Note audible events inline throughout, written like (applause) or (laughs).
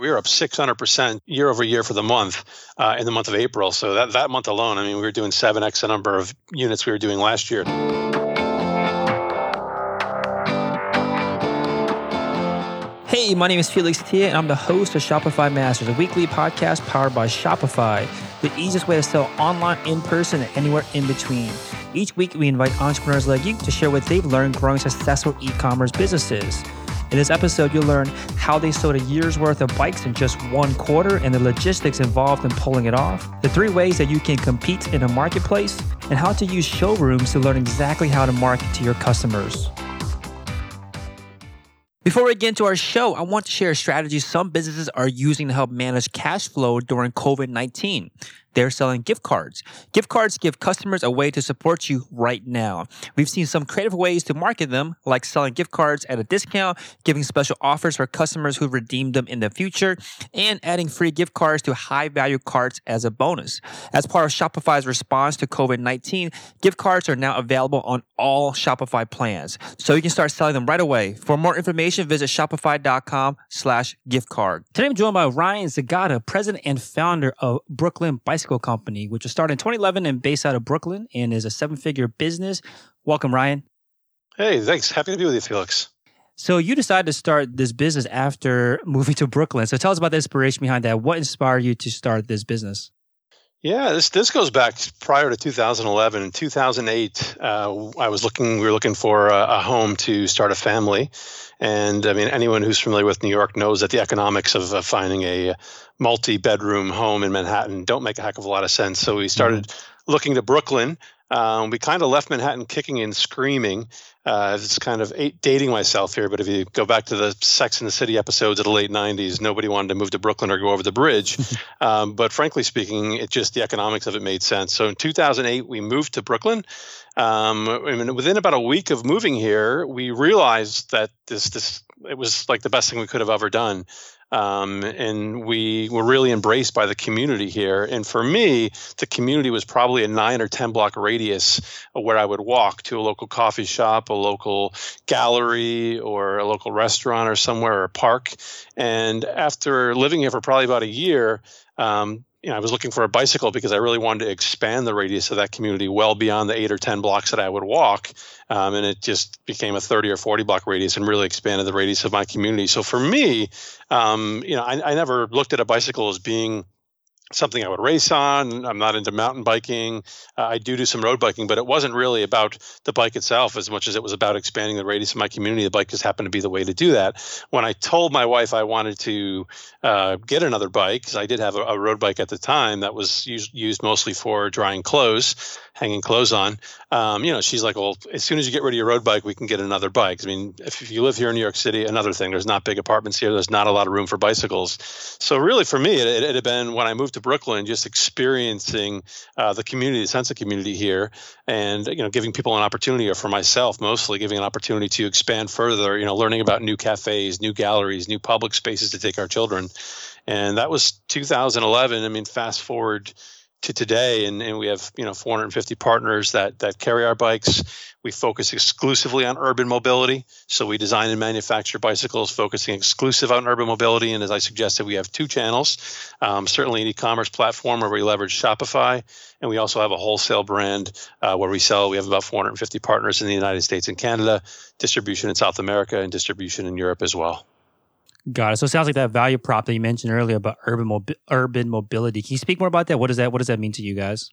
we were up 600% year over year for the month uh, in the month of April. So that, that month alone, I mean, we were doing 7x the number of units we were doing last year. Hey, my name is Felix Thea, and I'm the host of Shopify Masters, a weekly podcast powered by Shopify, the easiest way to sell online, in person, and anywhere in between. Each week, we invite entrepreneurs like you to share what they've learned growing successful e commerce businesses. In this episode, you'll learn how they sold a year's worth of bikes in just one quarter and the logistics involved in pulling it off, the three ways that you can compete in a marketplace, and how to use showrooms to learn exactly how to market to your customers. Before we get into our show, I want to share a strategy some businesses are using to help manage cash flow during COVID 19 they're selling gift cards. Gift cards give customers a way to support you right now. We've seen some creative ways to market them, like selling gift cards at a discount, giving special offers for customers who redeem them in the future, and adding free gift cards to high value cards as a bonus. As part of Shopify's response to COVID 19, gift cards are now available on all Shopify plans, so you can start selling them right away. For more information, visit shopify.com slash gift card. Today I'm joined by Ryan Zagata, president and founder of Brooklyn Bicycle bicycle company, which was started in 2011 and based out of Brooklyn and is a seven figure business. Welcome, Ryan. Hey, thanks. Happy to be with you, Felix. So you decided to start this business after moving to Brooklyn. So tell us about the inspiration behind that. What inspired you to start this business? Yeah, this this goes back prior to 2011. In 2008, uh, I was looking. We were looking for a, a, home to start a family, and I mean, anyone who's familiar with New York knows that the economics of uh, finding a multi-bedroom home in Manhattan don't make a heck of a lot of sense. So we started mm-hmm. looking to Brooklyn. Um, we kind of left Manhattan kicking and screaming uh, it's kind of dating myself here, but if you go back to the Sex and the City episodes of the late '90s, nobody wanted to move to Brooklyn or go over the bridge. (laughs) um, but frankly speaking, it just the economics of it made sense. So in 2008, we moved to Brooklyn. Um, I mean, within about a week of moving here, we realized that this this it was like the best thing we could have ever done. Um, and we were really embraced by the community here. And for me, the community was probably a nine or 10 block radius where I would walk to a local coffee shop, a local gallery, or a local restaurant or somewhere or a park. And after living here for probably about a year, um, you know, I was looking for a bicycle because I really wanted to expand the radius of that community well beyond the eight or 10 blocks that I would walk. Um, and it just became a 30 or 40 block radius and really expanded the radius of my community. So for me, um, you know, I, I never looked at a bicycle as being something I would race on. I'm not into mountain biking. Uh, I do do some road biking, but it wasn't really about the bike itself as much as it was about expanding the radius of my community. The bike just happened to be the way to do that. When I told my wife I wanted to uh, get another bike, because I did have a, a, road bike at the time that was used, used mostly for drying clothes, hanging clothes on. Um, you know, she's like, well, as soon as you get rid of your road bike, we can get another bike. I mean, if, you live here in New York City, another thing, there's not big apartments here. There's not a lot of room for bicycles. So really, for me, it, it, it had been when I moved to to Brooklyn, just experiencing uh, the community, the sense of community here, and you know, giving people an opportunity, or for myself, mostly giving an opportunity to expand further. You know, learning about new cafes, new galleries, new public spaces to take our children, and that was 2011. I mean, fast forward to today and, and we have you know 450 partners that that carry our bikes. We focus exclusively on urban mobility so we design and manufacture bicycles focusing exclusive on urban mobility and as i suggested we have two channels um, certainly an e-commerce platform where we leverage shopify and we also have a wholesale brand uh, where we sell we have about 450 partners in the united states and canada distribution in south america and distribution in europe as well Got it. So it sounds like that value prop that you mentioned earlier about urban mobi- urban mobility. Can you speak more about that? What does that What does that mean to you guys?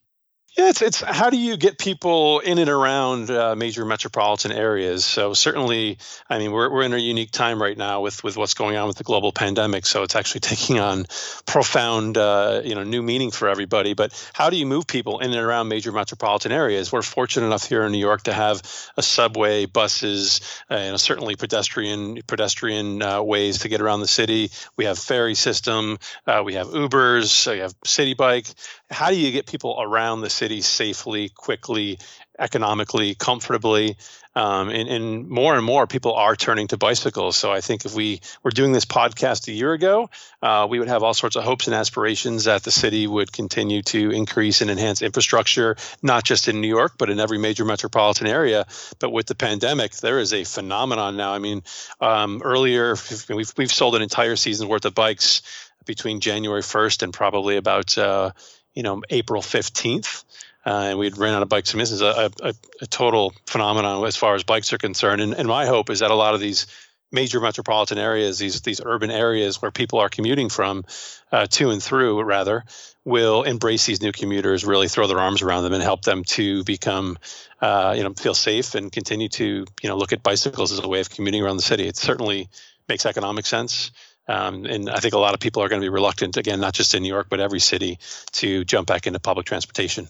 Yeah, it's, it's how do you get people in and around uh, major metropolitan areas? So certainly, I mean, we're, we're in a unique time right now with, with what's going on with the global pandemic. So it's actually (laughs) taking on profound, uh, you know, new meaning for everybody. But how do you move people in and around major metropolitan areas? We're fortunate enough here in New York to have a subway, buses, uh, and certainly pedestrian pedestrian uh, ways to get around the city. We have ferry system. Uh, we have Ubers. we have Citi Bike. How do you get people around the city? City safely, quickly, economically, comfortably. Um, and, and, more and more people are turning to bicycles. So I think if we were doing this podcast a year ago, uh, we would have all sorts of hopes and aspirations that the city would continue to increase and enhance infrastructure, not just in New York, but in every major metropolitan area. But with the pandemic, there is a phenomenon now. I mean, um, earlier we've we've sold an entire season's worth of bikes between January 1st and probably about uh, you know April 15th uh, and we'd ran out of bikes. Mean, this is a, a, a, total phenomenon as far as bikes are concerned. And, and my hope is that a lot of these major metropolitan areas, these these urban areas where people are commuting from, uh, to and through, rather, will embrace these new commuters, really throw their arms around them, and help them to become, uh, you know, feel safe and continue to, you know, look at bicycles as a way of commuting around the city. It certainly makes economic sense. Um, and I think a lot of people are going to be reluctant, again, not just in New York, but every city, to jump back into public transportation.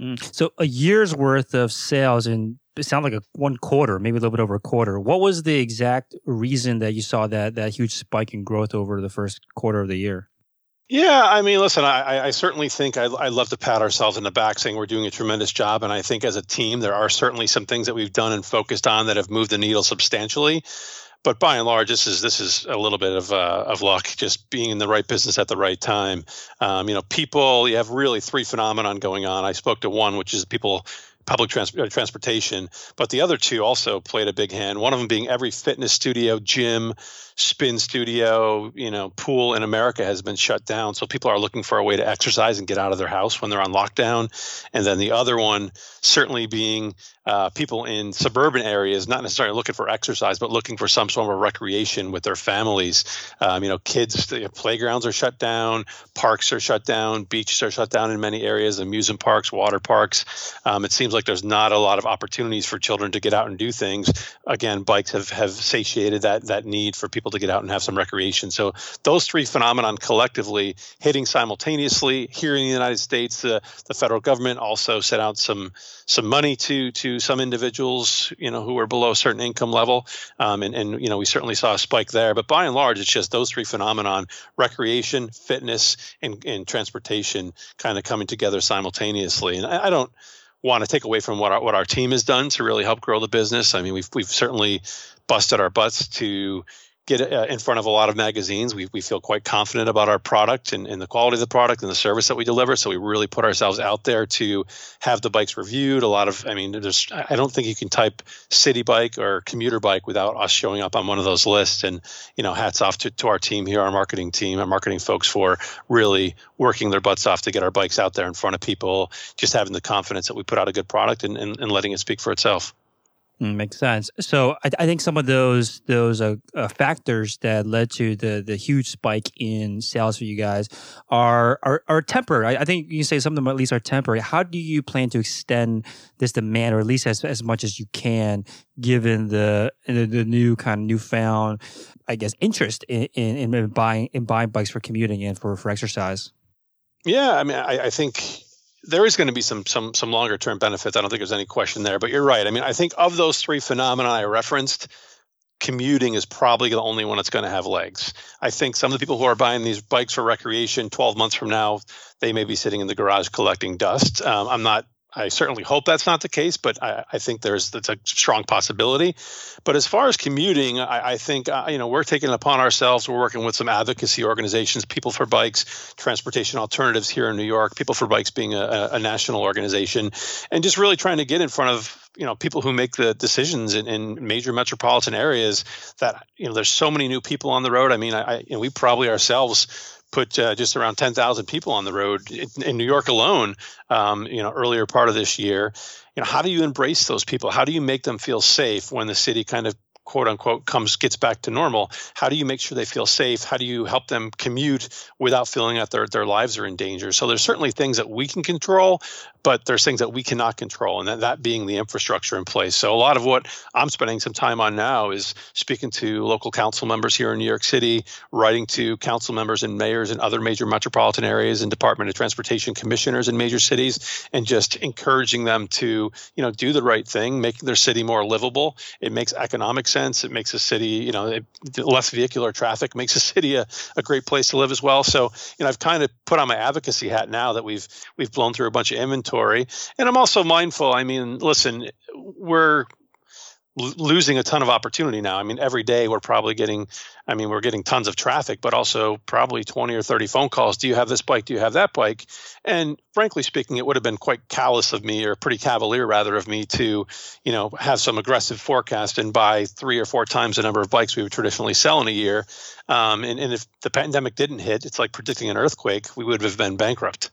Mm. So a year's worth of sales in it sounded like a one quarter, maybe a little bit over a quarter. What was the exact reason that you saw that that huge spike in growth over the first quarter of the year? Yeah, I mean, listen, I, I certainly think I, I, love to pat ourselves in the back saying we're doing a tremendous job. And I think as a team, there are certainly some things that we've done and focused on that have moved the needle substantially but by and large, this is this is a little bit of uh, of luck, just being in the right business at the right time. Um, you know, people. You have really three phenomenon going on. I spoke to one, which is people public trans- uh, transportation. But the other two also played a big hand. One of them being every fitness studio, gym, spin studio, you know, pool in America has been shut down. So people are looking for a way to exercise and get out of their house when they're on lockdown. And then the other one certainly being uh, people in suburban areas, not necessarily looking for exercise, but looking for some sort of recreation with their families. Um, you know, kids, the playgrounds are shut down, parks are shut down, beaches are shut down in many areas, amusement parks, water parks. Um, it seems like there's not a lot of opportunities for children to get out and do things. Again, bikes have, have satiated that that need for people to get out and have some recreation. So those three phenomenon collectively hitting simultaneously here in the United States, uh, the federal government also set out some some money to to some individuals, you know, who are below a certain income level, um, and and you know we certainly saw a spike there. But by and large, it's just those three phenomenon: recreation, fitness, and, and transportation, kind of coming together simultaneously. And I, I don't want to take away from what our, what our team has done to really help grow the business. I mean, we've we've certainly busted our butts to get uh, in front of a lot of magazines. We, we feel quite confident about our product and, and the quality of the product and the service that we deliver. So we really put ourselves out there to have the bikes reviewed. A lot of, I mean, there's, I don't think you can type city bike or commuter bike without us showing up on one of those lists. And, you know, hats off to, to our team here, our marketing team, our marketing folks for really working their butts off to get our bikes out there in front of people, just having the confidence that we put out a good product and, and, and letting it speak for itself. Mm, makes sense. So I, I, think some of those those uh, uh, factors that led to the the huge spike in sales for you guys are are, are temporary. I, I, think you can say some of them at least are temporary. How do you plan to extend this demand, or at least as as much as you can, given the the, the new kind of newfound, I guess, interest in, in, in buying in buying bikes for commuting and for for exercise? Yeah, I mean, I, I think there is going to be some some some longer term benefits. I don't think there's any question there. But you're right. I mean, I think of those three phenomena I referenced, commuting is probably the only one that's going to have legs. I think some of the people who are buying these bikes for recreation 12 months from now, they may be sitting in the garage collecting dust. Um, I'm not I certainly hope that's not the case, but I, I think there's that's a strong possibility. But as far as commuting, I, I think uh, you know we're taking it upon ourselves. We're working with some advocacy organizations, People for Bikes, Transportation Alternatives here in New York, People for Bikes being a, a national organization, and just really trying to get in front of you know people who make the decisions in, in, major metropolitan areas that you know there's so many new people on the road. I mean, I, I we probably ourselves put uh, just around 10,000 people on the road in, in New York alone, um, you know, earlier part of this year. You know, how do you embrace those people? How do you make them feel safe when the city kind of quote unquote comes gets back to normal how do you make sure they feel safe? How do you help them commute without feeling that their, their lives are in danger? So there's certainly things that we can control but there's things that we cannot control and that, that being the infrastructure in place. So a lot of what i'm spending some time on now is speaking to local council members here in new york city writing to council members and mayors in other major metropolitan areas and department of transportation commissioners in major cities and just encouraging them to you know do the right thing making their city more livable. It makes economic sense It makes a city, you know, it, less vehicular traffic makes a (laughs) city a, a great place to live as well. So, you know, I've kind of put on my advocacy hat now that we've we've blown through a bunch of inventory, and I'm also mindful. I mean, listen, we're losing a ton of opportunity now. I mean, every day we're probably getting, I mean, we're getting tons of traffic, but also probably 20 or 30 phone calls. Do you have this bike? Do you have that bike? And frankly speaking, it would have been quite callous of me or pretty cavalier rather of me to, you know, have some aggressive forecast and buy three or four times the number of bikes we would traditionally sell in a year. Um, and, and if the pandemic didn't hit, it's like predicting an earthquake, we would have been bankrupt.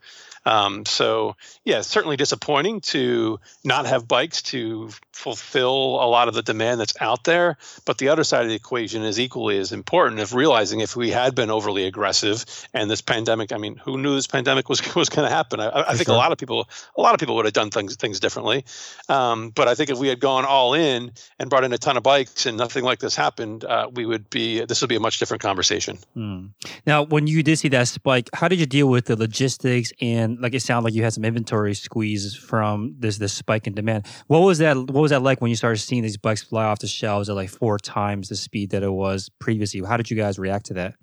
Um, so yeah, certainly disappointing to not have bikes to fulfill a lot of the demand that's out there. But the other side of the equation is equally as important of realizing if we had been overly aggressive and this pandemic, I mean, who knew this pandemic was (laughs) was going to happen? I, I think sure. a lot of people, a lot of people would have done things things differently. Um, but I think if we had gone all in and brought in a ton of bikes and nothing like this happened, uh, we would be this would be a much different conversation. Hmm. Now, when you did see that spike, how did you deal with the logistics and like it sounded like you had some inventory squeeze from this this spike in demand. What was that? What was that like when you started seeing these bikes fly off the shelves at like four times the speed that it was previously? How did you guys react to that?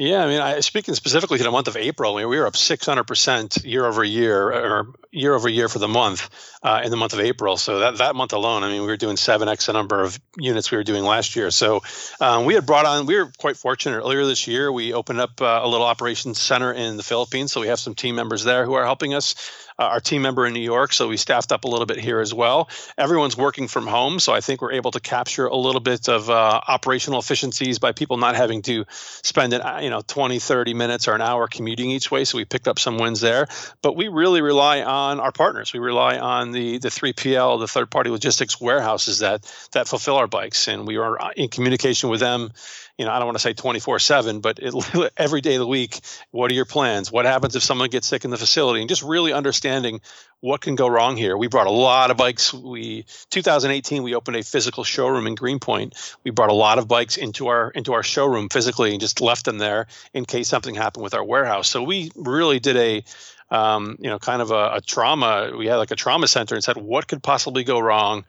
Yeah, I mean, I, speaking specifically to the month of April, I mean, we were up 600% year over year, or year over year for the month uh, in the month of April. So that, that month alone, I mean, we were doing 7x the number of units we were doing last year. So um, we had brought on, we were quite fortunate earlier this year. We opened up uh, a little operations center in the Philippines. So we have some team members there who are helping us uh, our team member in New York, so we staffed up a little bit here as well. Everyone's working from home, so I think we're able to capture a little bit of uh, operational efficiencies by people not having to spend an, you know 20, 30 minutes or an hour commuting each way. So we picked up some wins there, but we really rely on our partners. We rely on the the 3PL, the third party logistics warehouses that that fulfill our bikes, and we are in communication with them you know, I don't want to say 24 7, but it, (laughs) every day of the week, what are your plans? What happens if someone gets sick in the facility? And just really understanding what can go wrong here. We brought a lot of bikes. We 2018 we opened a physical showroom in Greenpoint. We brought a lot of bikes into our into our showroom physically and just left them there in case something happened with our warehouse. So we really did a um, you know, kind of a, a, trauma. We had like a trauma center and said, what could possibly go wrong?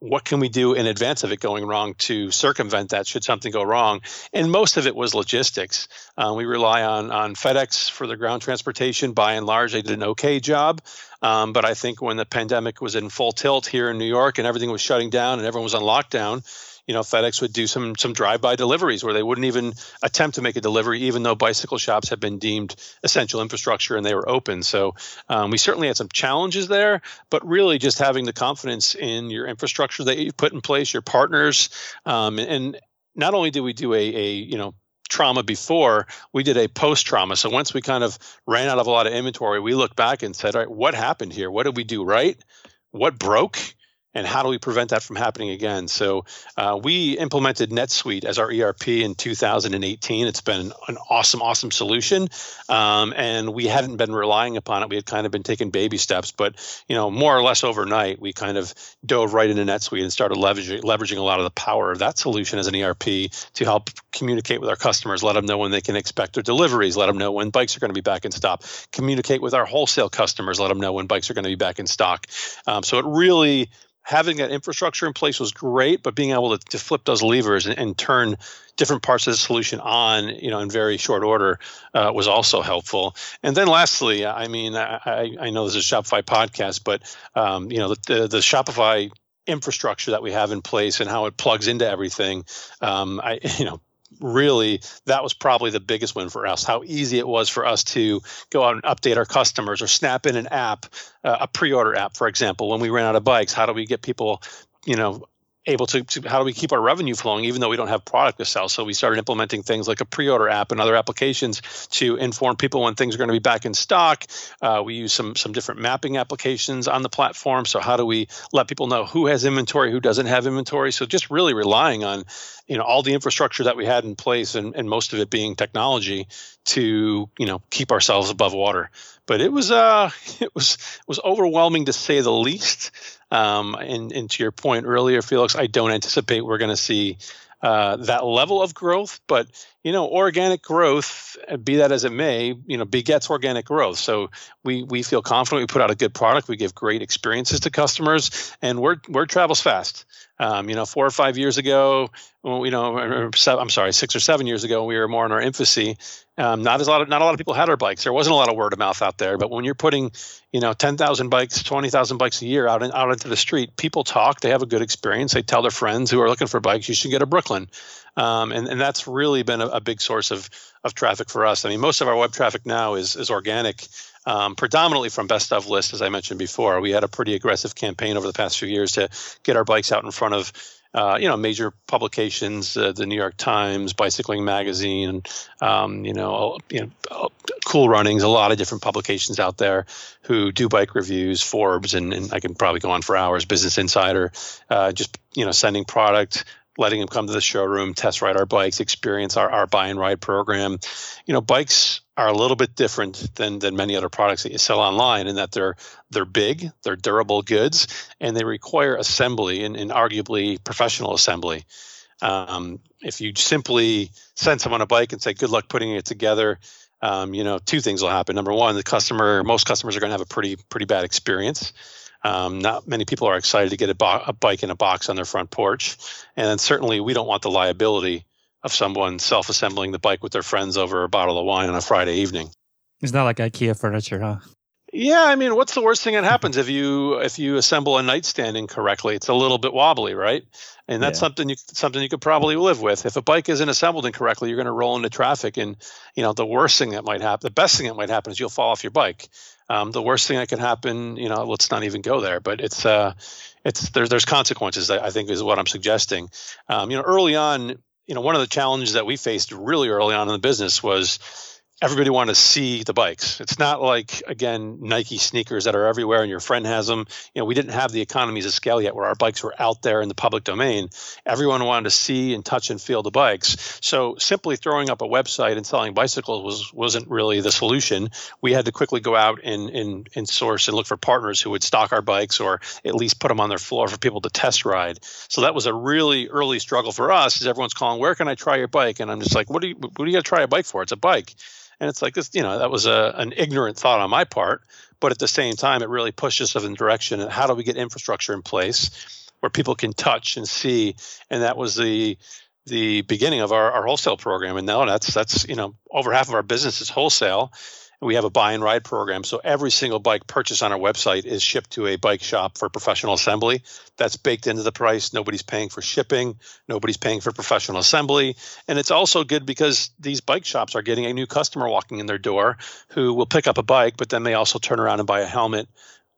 What can we do in advance of it going wrong to circumvent that should something go wrong? And most of it was logistics. Uh, we rely on on FedEx for the ground transportation. By and large, they did an okay job. Um, but I think when the pandemic was in full tilt here in New York and everything was shutting down and everyone was on lockdown, you know, FedEx would do some some drive-by deliveries where they wouldn't even attempt to make a delivery, even though bicycle shops had been deemed essential infrastructure and they were open. So um, we certainly had some challenges there, but really just having the confidence in your infrastructure that you put in place, your partners, um, and not only did we do a, a you know trauma before, we did a post trauma. So once we kind of ran out of a lot of inventory, we looked back and said, all right, what happened here? What did we do right? What broke? And how do we prevent that from happening again? So uh, we implemented NetSuite as our ERP in 2018. It's been an awesome, awesome solution, um, and we hadn't been relying upon it. We had kind of been taking baby steps, but you know, more or less overnight, we kind of dove right into NetSuite and started leveraging, leveraging a lot of the power of that solution as an ERP to help communicate with our customers, let them know when they can expect their deliveries, let them know when bikes are going to be back in stock, communicate with our wholesale customers, let them know when bikes are going to be back in stock. Um, so it really having that infrastructure in place was great, but being able to, to flip those levers and, and, turn different parts of the solution on, you know, in very short order uh, was also helpful. And then lastly, I mean, I, I know this is a Shopify podcast, but um, you know, the, the, the Shopify infrastructure that we have in place and how it plugs into everything. Um, I, (laughs) you know, really that was probably the biggest win for us how easy it was for us to go out and update our customers or snap in an app uh, a pre-order app for example. When we ran out of bikes how do we get people you know able to, to, how do we keep our revenue flowing even though we don't have product to sell? So we started implementing things like a pre-order app and other applications to inform people when things are going to be back in stock. Uh, we use some some different mapping applications on the platform. So how do we let people know who has inventory who doesn't have inventory? So just really relying on you know all the infrastructure that we had in place and, and most of it being technology to you know keep ourselves above water. But it was uh (laughs) it was it was overwhelming to say the least um, and, and to your point earlier, Felix, I don't anticipate we're going to see uh, that level of growth. But you know, organic growth, be that as it may, you know, begets organic growth. So we we feel confident. We put out a good product. We give great experiences to customers, and word word travels fast. Um, you know, four or five years ago, you know, I'm sorry, six or seven years ago, we were more in our infancy. Um, not as a lot of not a lot of people had our bikes. There wasn't a lot of word of mouth out there. But when you're putting, you know, ten thousand bikes, twenty thousand bikes a year out in, out into the street, people talk. They have a good experience. They tell their friends who are looking for bikes, you should get a Brooklyn. Um, and, and that's really been a, a, big source of, of traffic for us. I mean, most of our web traffic now is, is organic, um, predominantly from best of list, as I mentioned before. We had a pretty aggressive campaign over the past few years to get our bikes out in front of uh, you know, major publications, uh, the New York Times, Bicycling Magazine, um, you know, you know, Cool Hunting, a lot of different publications out there who do bike reviews, Forbes, and, and I can probably go on for hours. Business Insider, uh, just you know, sending product, letting them come to the showroom, test ride our bikes, experience our, our buy and ride program. You know, bikes are a little bit different than than many other products that you sell online in that they're they're big, they're durable goods, and they require assembly and, and arguably professional assembly. Um, if you simply send someone a bike and say good luck putting it together, um, you know two things will happen. Number one, the customer, most customers are going to have a pretty pretty bad experience. Um, not many people are excited to get a, bo- a, bike in a box on their front porch. And then certainly we don't want the liability of someone self assembling the bike with their friends over a bottle of wine on a Friday evening. It's not like IKEA furniture, huh? Yeah, I mean, what's the worst thing that (laughs) happens if you if you assemble a nightstand incorrectly? It's a little bit wobbly, right? And that's yeah. something you something you could probably live with. If a bike isn't assembled incorrectly, you're going to roll into traffic, and you know the worst thing that might happen, the best thing that might happen is you'll fall off your bike. Um, the worst thing that could happen, you know, let's not even go there. But it's uh, it's there's there's consequences. I think is what I'm suggesting. Um, you know, early on, you know, one of the challenges that we faced really early on in the business was everybody wanted to see the bikes. It's not like again Nike sneakers that are everywhere and your friend has them. You know, we didn't have the economies of scale yet where our bikes were out there in the public domain. Everyone wanted to see and touch and feel the bikes. So simply throwing up a website and selling bicycles was wasn't really the solution. We had to quickly go out and and, and source and look for partners who would stock our bikes or at least put them on their floor for people to test ride. So that was a really early struggle for us. Is everyone's calling, where can I try your bike? And I'm just like, what do you what do you got to try a bike for? It's a bike. And it's like this, you know, that was a, an ignorant thought on my part, but at the same time, it really pushed us in the direction of how do we get infrastructure in place where people can touch and see, and that was the the beginning of our, our wholesale program. And now that's that's you know over half of our business is wholesale, we have a buy and ride program. So every single bike purchased on our website is shipped to a bike shop for professional assembly. That's baked into the price. Nobody's paying for shipping. Nobody's paying for professional assembly. And it's also good because these bike shops are getting a new customer walking in their door who will pick up a bike, but then they also turn around and buy a helmet,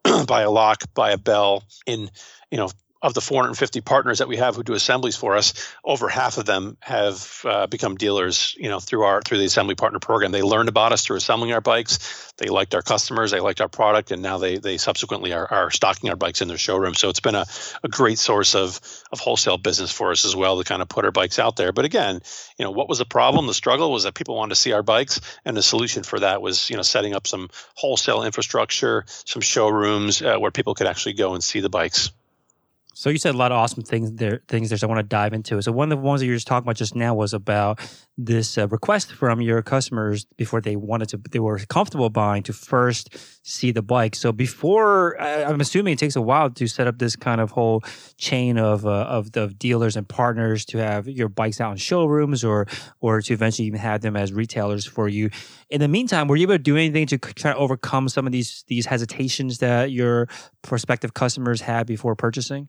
(clears throat) buy a lock, buy a bell in, you know, of the 450 partners that we have who do assemblies for us, over half of them have uh, become dealers. You know, through our through the assembly partner program, they learned about us through assembling our bikes. They liked our customers, they liked our product, and now they they subsequently are, are stocking our bikes in their showroom. So it's been a, a great source of of wholesale business for us as well to kind of put our bikes out there. But again, you know, what was the problem? The struggle was that people wanted to see our bikes, and the solution for that was you know setting up some wholesale infrastructure, some showrooms uh, where people could actually go and see the bikes. So you said a lot of awesome things there, things there. So I want to dive into. So one of the ones that you were just talking about just now was about this uh, request from your customers before they wanted to, they were comfortable buying to first see the bike. So before, I'm assuming it takes a while to set up this kind of whole chain of uh, of the dealers and partners to have your bikes out in showrooms or or to eventually even have them as retailers for you. In the meantime, were you able to do anything to try to overcome some of these these hesitations that your prospective customers had before purchasing?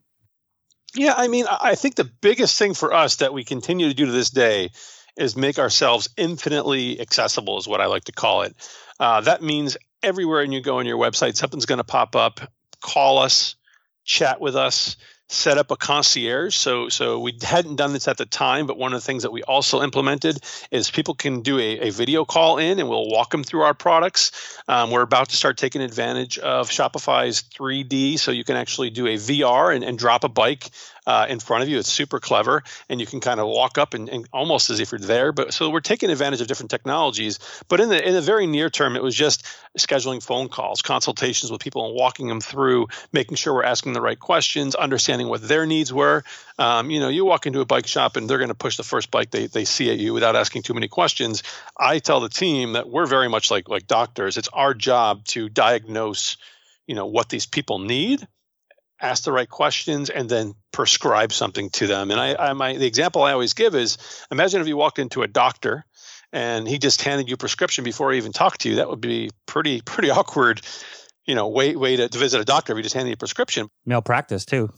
Yeah, I mean, I think the biggest thing for us that we continue to do to this day is make ourselves infinitely accessible, is what I like to call it. Uh, that means everywhere you go on your website, something's going to pop up. Call us, chat with us, set up a concierge. So, so we hadn't done this at the time, but one of the things that we also implemented is people can do a, a video call in, and we'll walk them through our products. Um, we're about to start taking advantage of Shopify's 3D, so you can actually do a VR and, and drop a bike uh, in front of you. It's super clever, and you can kind of walk up and, and, almost as if you're there. But so we're taking advantage of different technologies. But in the in the very near term, it was just scheduling phone calls, consultations with people, and walking them through, making sure we're asking the right questions, understanding what their needs were. Um, you know, you walk into a bike shop and they're going to push the first bike they, they see at you without asking too many questions. I tell the team that we're very much like like doctors. It's our job to diagnose, you know, what these people need ask the right questions, and then prescribe something to them. And I, I my the example I always give is imagine if you walked into a doctor and he just handed you a prescription before he even talked to you. That would be pretty pretty (laughs) awkward, you know, way way to, to visit a doctor if he just handed you a prescription. Malpractice too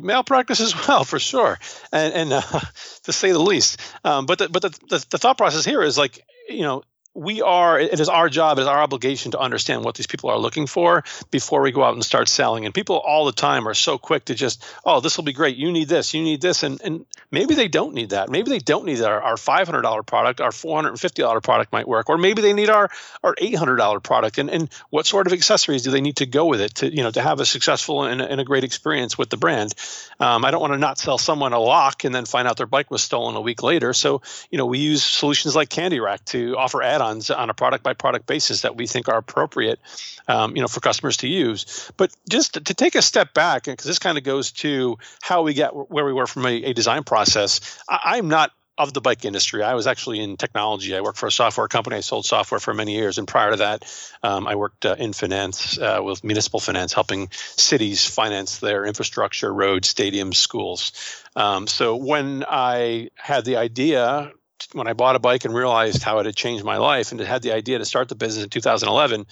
malpractice as (laughs) well for sure and and uh, (laughs) to say the least um, but the, but the, the, the thought process here is like you know we are it is our job it is our obligation to understand what these people are looking for before we go out and start selling. And people all the time are so quick to just oh this will be great. You need this. You need this. And and maybe they don't need that. Maybe they don't need our, our $500 product our $450 product might work. Or maybe they need our our $800 product. And and what sort of accessories do they need to go with it to you know to have a successful and, and a great experience with the brand? Um, i don't want to not sell someone a lock and then find out their bike was stolen a week later. So you know we use solutions like CandyRack to offer add-ons on a product by product basis that we think are appropriate, um, you know, for customers to use. But just to, to take a step back, because this kind of goes to how we get where we were from a, a design process. I, I'm not of the bike industry. I was actually in technology. I worked for a software company. I sold software for many years, and prior to that, um, I worked uh, in finance uh, with municipal finance, helping cities finance their infrastructure, roads, stadiums, schools. Um, so when I had the idea when I bought a bike and realized how it had changed my life and had the idea to start the business in 2011,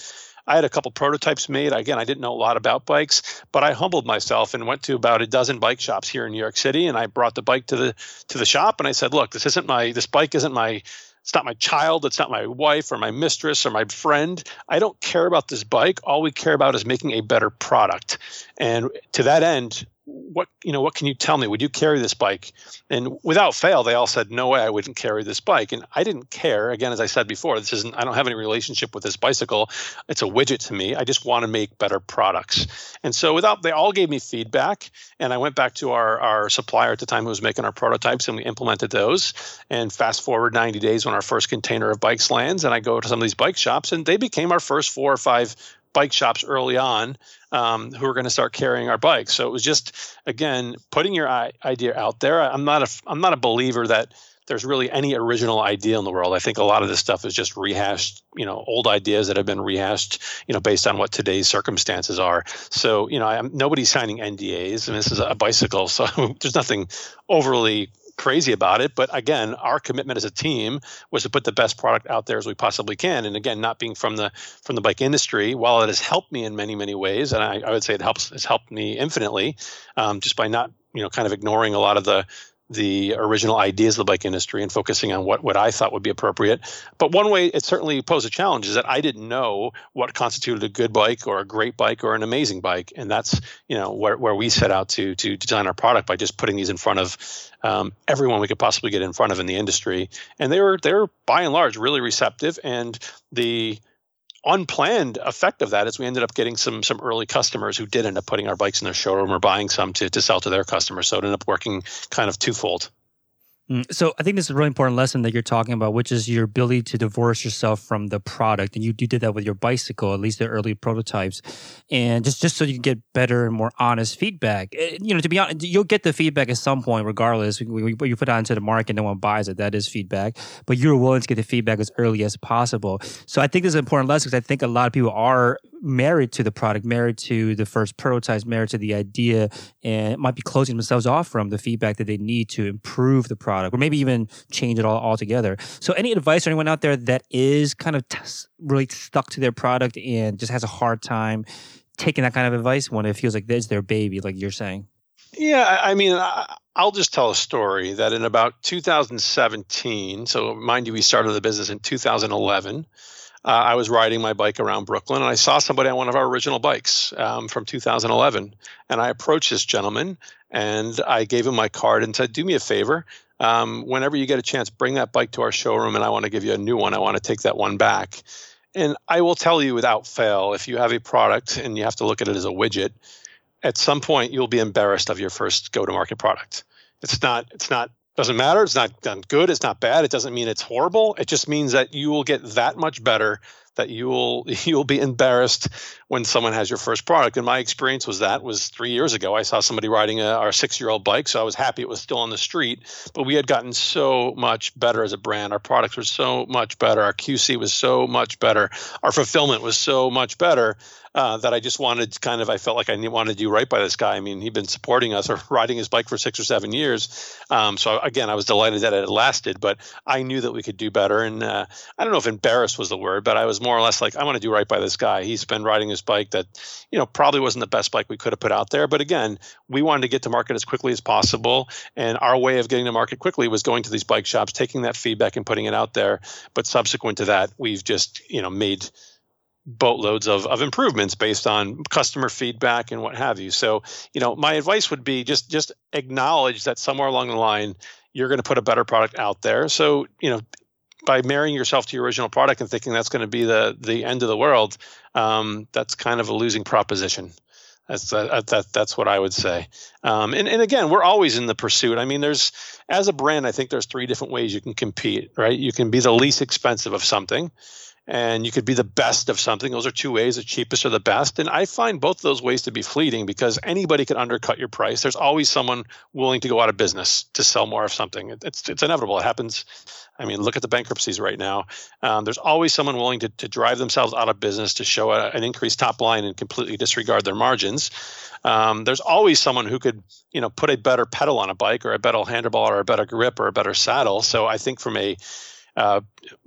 I had a couple prototypes made. Again, I didn't know a lot about bikes, but I humbled myself and went to about a dozen bike shops here in New York City and I brought the bike to the to the shop and I said, "Look, this isn't my this bike isn't my it's not my child, it's not my wife or my mistress or my friend. I don't care about this bike. All we care about is making a better product." And to that end, what you know what can you tell me? Would you carry this bike? And without fail they all said no way i wouldn't carry this bike. And i didn't care. Again as i said before this isn't i don't have any relationship with this bicycle. It's a widget to me. I just want to make better products. And so without they all gave me feedback and i went back to our our supplier at the time who was making our prototypes and we implemented those. And fast forward 90 days when our first container of bikes lands and i go to some of these bike shops and they became our first four or five bike shops early on um, who are going to start carrying our bikes. So it was just again putting your idea out there. I'm not a I'm not a believer that there's really any original idea in the world. I think a lot of this stuff is just rehashed, you know, old ideas that have been rehashed, you know, based on what today's circumstances are. So, you know, I'm, nobody's signing NDAs, and this is a bicycle, (laughs) so there's nothing overly crazy about it. But again, our commitment as a team was to put the best product out there as we possibly can. And again, not being from the from the bike industry, while it has helped me in many many ways, and I, I would say it helps has helped me infinitely, um, just by not you know kind of ignoring a lot of the the original ideas of the bike industry and focusing on what, what I thought would be appropriate. But one way it certainly posed a challenge is that I didn't know what constituted a good bike or a great bike or an amazing bike. And that's, you know, where, where we set out to to design our product by just putting these in front of um, everyone we could possibly get in front of in the industry. And they were they were by and large really receptive and the unplanned effect of that is we ended up getting some some early customers who did end up putting our bikes in their showroom or buying some to, to sell to their customers. So it ended up working kind of twofold. Mm, so I think this is a really important lesson that you're talking about, which is your ability to divorce yourself from the product, and you, you did that with your bicycle, at least the early prototypes, and just just so you can get better and more honest feedback. Eh, you know, to be honest, you'll get the feedback at some point, regardless. You put it onto the market, no one buys it. That is feedback, but you're willing to get the feedback as early as possible. So I think this is an important lesson because I think a lot of people are married to the product, married to the first prototypes, married to the idea, and might be closing themselves off from the feedback that they need to improve the product or maybe even change it all altogether. So, any advice for anyone out there that is kind of t- really stuck to their product and just has a hard time taking that kind of advice when it feels like it's their baby, like you're saying? Yeah, I mean, I'll just tell a story that in about 2017, so mind you, we started the business in 2011 uh, I was riding my bike around Brooklyn and I saw somebody on one of our original bikes um, from 2011. And I approached this gentleman and I gave him my card and said, Do me a favor. Um, whenever you get a chance, bring that bike to our showroom and I want to give you a new one. I want to take that one back. And I will tell you without fail if you have a product and you have to look at it as a widget, at some point you'll be embarrassed of your first go to market product. It's not, it's not doesn't matter. It's not done good. It's not bad. It doesn't mean it's horrible. It just means that you will get that much better that you will (laughs) you will be embarrassed when someone has your first product. And my experience was that was three years ago. I saw somebody riding a, our six year old bike, so I was happy it was still on the street. But we had gotten so much better as a brand. Our products were so much better. Our QC was so much better. Our fulfillment was so much better uh, that I just wanted kind of I felt like I wanted to do right by this guy. I mean, he'd been supporting us or (laughs) riding his bike for six or seven years. Um, so again, I was delighted that it lasted, but I knew that we could do better. And uh, I don't know if embarrassed was the word, but I was more or less like, I want to do right by this guy. He's been riding his bike that, you know, probably wasn't the best bike we could have put out there. But again, we wanted to get to market as quickly as possible, and our way of getting to market quickly was going to these bike shops, taking that feedback and putting it out there. But subsequent to that, we've just you know made boatloads of, of improvements based on customer feedback and what have you. So, you know, my advice would be just just acknowledge that somewhere along the line you're going to put a better product out there. So, you know, by marrying yourself to your original product and thinking that's going to be the the end of the world, um, that's kind of a losing proposition. That's uh, that, that's what I would say. Um, and and again, we're always in the pursuit. I mean, there's as a brand, I think there's three different ways you can compete. Right? You can be the least expensive of something and you could be the best of something. Those are two ways, the cheapest or the best. And I find both those ways to be fleeting because anybody can undercut your price. There's always someone willing to go out of business to sell more of something. It's it's inevitable. It happens. I mean, look at the bankruptcies right now. Um, there's always someone willing to, to drive themselves out of business to show a, an increased top line and completely disregard their margins. Um, there's always someone who could, you know, put a better pedal on a bike or a better handlebar or a better grip or a better saddle. So I think from a uh,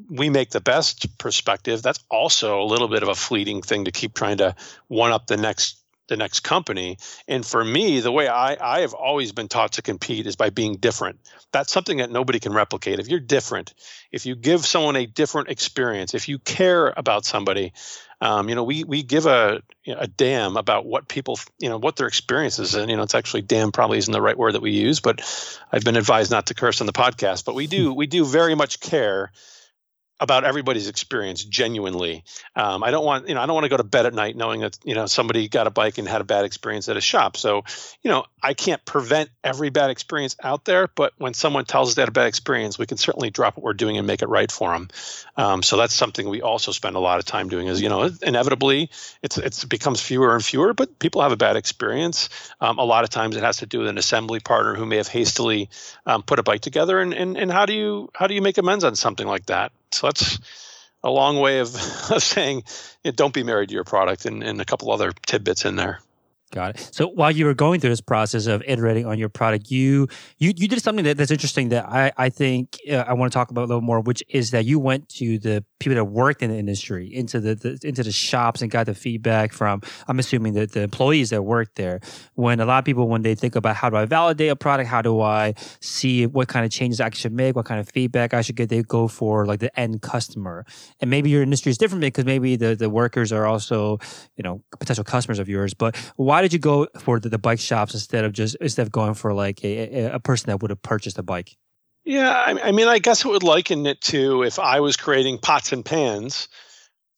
we make the best perspective. That's also a little bit of a fleeting thing to keep trying to one up the next the next company. And for me, the way I, I have always been taught to compete is by being different. That's something that nobody can replicate. If you're different, if you give someone a different experience, if you care about somebody, um, you know, we we give a a damn about what people, you know, what their experiences, and you know, it's actually damn probably isn't the right word that we use, but I've been advised not to curse on the podcast. But we do we do very much care about everybody's experience genuinely. Um, I don't want, you know, I don't want to go to bed at night knowing that, you know, somebody got a bike and had a bad experience at a shop. So, you know, I can't prevent every bad experience out there, but when someone tells us they had a bad experience, we can certainly drop what we're doing and make it right for them. Um, so that's something we also spend a lot of time doing. Is you know, inevitably, it's it's it becomes fewer and fewer, but people have a bad experience. Um, a lot of times, it has to do with an assembly partner who may have hastily um, put a bike together, and, and and how do you how do you make amends on something like that? So that's a long way of, (laughs) of saying you know, don't be married to your product and, and a couple other tidbits in there. Got it. So while you were going through this process of iterating on your product, you you you did something that, that's interesting that I I think uh, I want to talk about a little more, which is that you went to the people that worked in the industry, into the, the into the shops, and got the feedback from I'm assuming that the employees that worked there. When a lot of people, when they think about how do I validate a product, how do I see what kind of changes I should make, what kind of feedback I should get, they go for like the end customer. And maybe your industry is different because maybe the the workers are also you know potential customers of yours. But why why did you go for the, the bike shops instead of just instead of going for like a, a, person that would have purchased a bike? Yeah, I, I mean, I guess it would liken it to if I was creating pots and pans.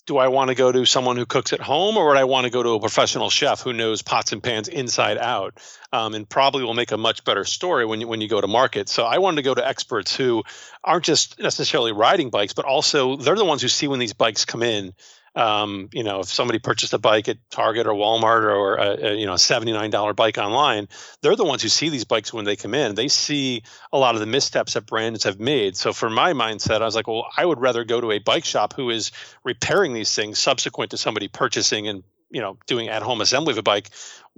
Do I want to go to someone who cooks at home, or would I want to go to a professional chef who knows pots and pans inside out, um, and probably will make a much better story when you when you go to market? So I wanted to go to experts who aren't just necessarily riding bikes, but also they're the ones who see when these bikes come in um, you know, if somebody purchased a bike at Target or Walmart or a, a you know a seventy nine dollar bike online, they're the ones who see these bikes when they come in. They see a lot of the missteps that brands have made. So for my mindset, I was like, well, I would rather go to a bike shop who is repairing these things subsequent to somebody purchasing and you know doing at home assembly of a bike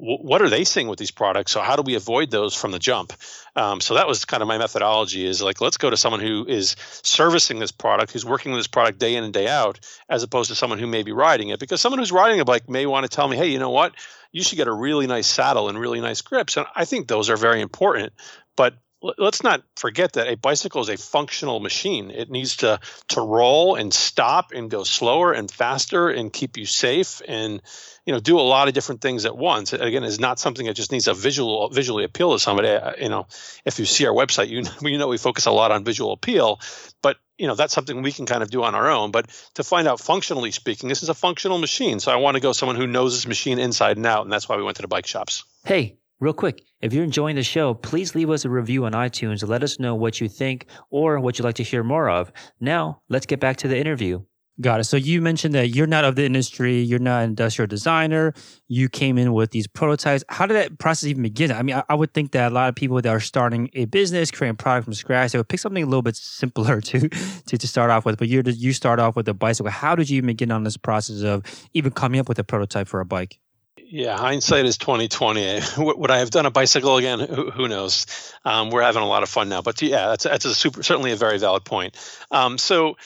what are they seeing with these products? So how do we avoid those from the jump? Um, so that was kind of my methodology is like let's go to someone who is servicing this product who's working with this product day in and day out as opposed to someone who may be riding it. Because someone who's riding a bike may want to tell me hey you know what? You should get a really nice saddle and really nice grips. And i think those are very important but let's not forget that a bicycle is a functional machine. It needs to to roll and stop and go slower and faster and keep you safe and you know do a lot of different things at once. Again, is not something that just needs a visual visually appeal to somebody. You know, if you see our website, you (laughs) you know we focus a lot on visual appeal, but you know that's something we can kind of do on our own. But to find out functionally speaking, this is a functional machine. So I want to go someone who knows this machine inside and out, and that's why we went to the bike shops. Hey, Real quick, if you're enjoying the show, please leave us a review on iTunes let us know what you think or what you'd like to hear more of. Now, let's get back to the interview. Got it. So you mentioned that you're not of the industry, you're not an industrial designer. You came in with these prototypes. How did that process even begin? I mean, I, I would think that a lot of people that are starting a business, creating product from scratch, they would pick something a little bit simpler (laughs) to to, to start off with. But you you start off with a bicycle. How did you even begin on this process of even coming up with a prototype for a bike? Yeah, hindsight is twenty twenty. (laughs) Would I have done a bicycle again? Who, knows? Um, we're having a lot of fun now, but yeah, that's that's a super certainly a very valid point. Um, so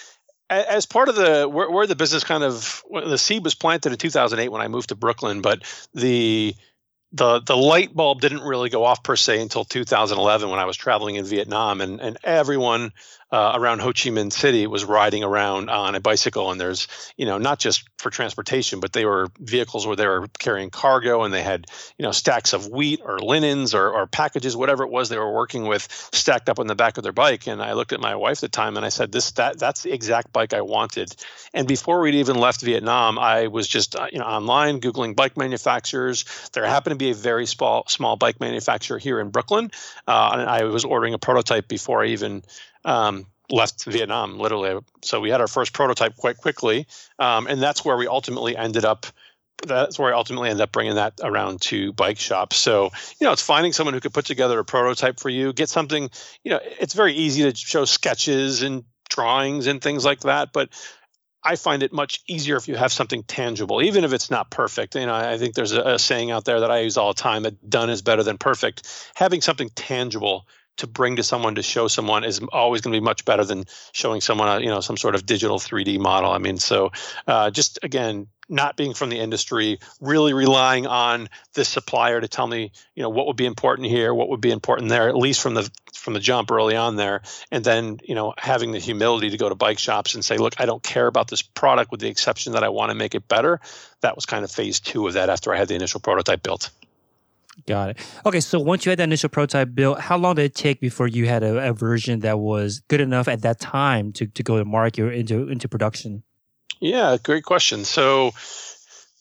as part of the where, where, the business kind of the seed was planted in 2008 when I moved to Brooklyn, but the the the light bulb didn't really go off per se until 2011 when I was traveling in Vietnam, and and everyone uh, around Ho Chi Minh City was riding around on a bicycle, and there's you know not just for transportation, but they were vehicles where they were carrying cargo, and they had you know stacks of wheat or linens or, or packages, whatever it was they were working with, stacked up on the back of their bike. And I looked at my wife at the time, and I said, "This that that's the exact bike I wanted." And before we'd even left Vietnam, I was just uh, you know online googling bike manufacturers. There happened to be a very small small bike manufacturer here in Brooklyn, uh, and I was ordering a prototype before I even um, left Vietnam, literally. So we had our first prototype quite quickly, um, and that's where we ultimately ended up. That's where I ultimately ended up bringing that around to bike shops. So you know, it's finding someone who could put together a prototype for you, get something. You know, it's very easy to show sketches and drawings and things like that, but I find it much easier if you have something tangible, even if it's not perfect. You know, I think there's a, a saying out there that I use all the time that done is better than perfect. Having something tangible to bring to someone to show someone is always going to be much better than showing someone a, you know some sort of digital 3D model. I mean, so uh, just again, not being from the industry, really relying on this supplier to tell me you know what would be important here, what would be important there, at least from the from the jump early on there, and then you know having the humility to go to bike shops and say, look, I don't care about this product with the exception that I want to make it better. That was kind of phase two of that after I had the initial prototype built. Got it. Okay, so once you had that initial prototype built, how long did it take before you had a, a version that was good enough at that time to, to go to market or into into production? Yeah, great question. So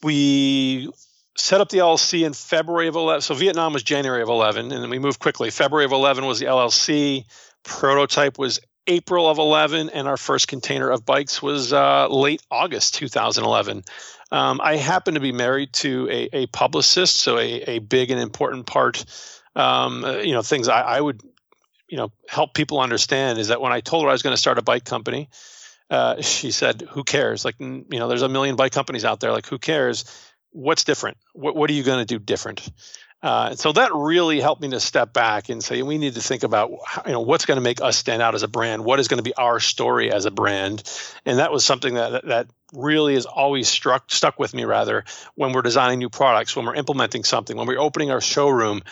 we set up the LLC in February of 11. So Vietnam was January of 11, and then we moved quickly. February of 11 was the LLC. Prototype was April of 11, and our first container of bikes was uh, late August 2011. Um, I happen to be married to a, a publicist, so a, a, big and important part. Um, uh, you know, things I, I, would, you know, help people understand is that when I told her I was going to start a bike company, uh, she said, "Who cares? Like, you know, there's a million bike companies out there. Like, who cares? What's different? What What are you going to do different?" Uh, and so that really helped me to step back and say we need to think about you know what's going to make us stand out as a brand, what is going to be our story as a brand, and that was something that that really has always struck stuck with me rather when we're designing new products, when we're implementing something, when we're opening our showroom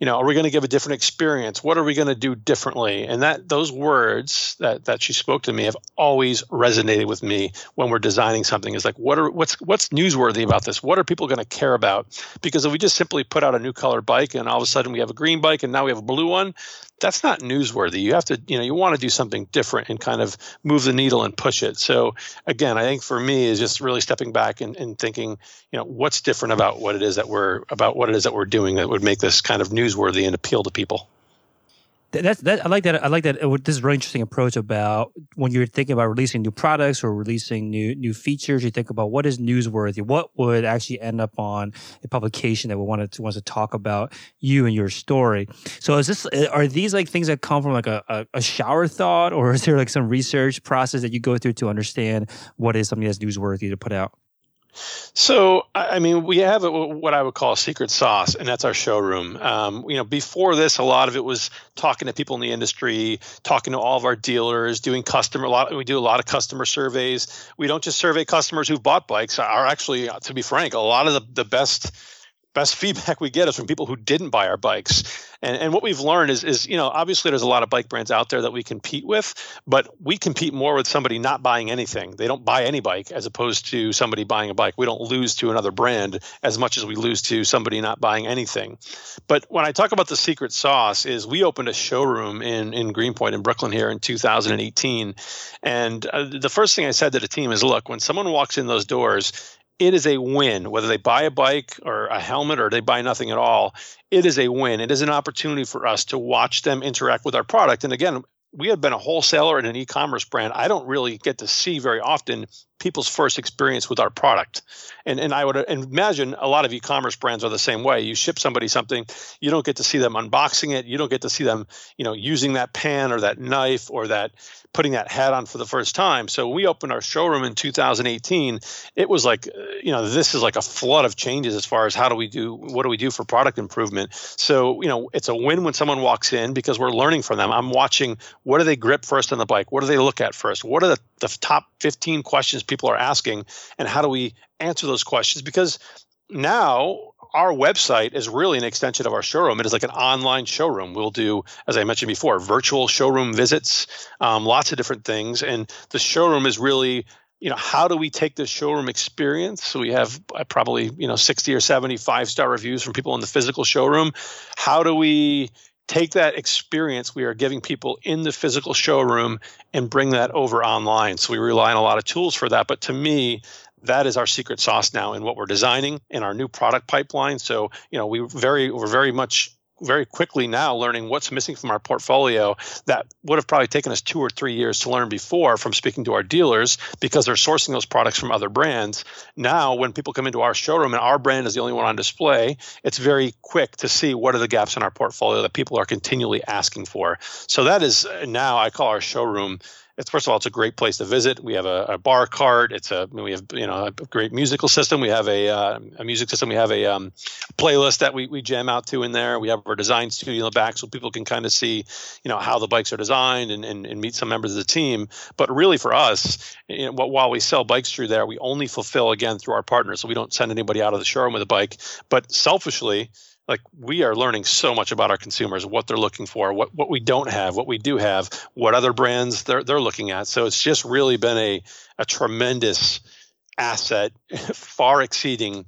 you know, are we going to give a different experience? What are we going to do differently? And that those words that that she spoke to me have always resonated with me when we're designing something. Is like, what are what's what's newsworthy about this? What are people going to care about? Because if we just simply put out a new color bike and all of a sudden we have a green bike and now we have a blue one, that's not newsworthy. You have to, you know, you want to do something different and kind of move the needle and push it. So again, I think for me is just really stepping back and, and thinking, you know, what's different about what it is that we're about what it is that we're doing that would make this kind of newsworthy and appeal to people. That's that. I like that. I like that. This is a really interesting approach about when you're thinking about releasing new products or releasing new new features. You think about what is newsworthy. What would actually end up on a publication that we want to wants to talk about you and your story. So is this uh, are these like things that come from like a, a, a shower thought, or is there like some research process that you go through to understand what is something that's newsworthy to put out? So, I mean, we have what I would call a secret sauce, and that's our showroom. Um, you know, before this, a lot of it was talking to people in the industry, talking to all of our dealers, doing customer. A lot. We do a lot of customer surveys. We don't just survey customers who've bought bikes. Are actually, to be frank, a lot of the, the best best feedback we get is from people who didn't buy our bikes. And, and what we've learned is, is, you know, obviously there's a lot of bike brands out there that we compete with, but we compete more with somebody not buying anything. They don't buy any bike as opposed to somebody buying a bike. We don't lose to another brand as much as we lose to somebody not buying anything. But when I talk about the secret sauce is we opened a showroom in, in Greenpoint in Brooklyn here in 2018. And uh, the first thing I said to the team is, look, when someone walks in those doors, it is a win whether they buy a bike or a helmet or they buy nothing at all it is a win. It is an opportunity for us to watch them interact with our product. And again we have been a wholesaler and an e-commerce brand. I don't really get to see very often people's first experience with our product. And and I would imagine a lot of e-commerce brands are the same way. You ship somebody something, you don't get to see them unboxing it, you don't get to see them, you know, using that pan or that knife or that putting that hat on for the first time. So we opened our showroom in 2018. It was like, uh, you know, this is like a flood of changes as far as how do we do, what do we do for product improvement. So, you know, it's a win when someone walks in because we're learning from them. I'm watching what do they grip first on the bike? What do they look at first? What are the, the top 15 questions people are asking? And how do we answer those questions? Because now our website is really an extension of our showroom. It is like an online showroom. We'll do, as I mentioned before, virtual showroom visits, um, lots of different things. And the showroom is really you know how do we take the showroom experience so we have uh, probably you know 60 or 75 star reviews from people in the physical showroom how do we take that experience we are giving people in the physical showroom and bring that over online so we rely on a lot of tools for that but to me that is our secret sauce now in what we're designing in our new product pipeline. So, you know, we very we're very much very quickly now learning what's missing from our portfolio that would have probably taken us two or three years to learn before from speaking to our dealers because they're sourcing those products from other brands. Now, when people come into our showroom and our brand is the only one on display, it's very quick to see what are the gaps in our portfolio that people are continually asking for. So that is uh, now I call our showroom it's first of all, it's a great place to visit. We have a, a bar cart. It's a we have you know a great musical system. We have a uh, a music system. We have a um, playlist that we, we jam out to in there. We have our design studio in the back so people can kind of see you know how the bikes are designed and, and, and meet some members of the team. But really for us, you know, while we sell bikes through there, we only fulfill again through our partners. So we don't send anybody out of the showroom with a bike. But selfishly like we are learning so much about our consumers, what they're looking for, what what we don't have, what we do have, what other brands they're they're looking at. So it's just really been a a tremendous asset, (laughs) far exceeding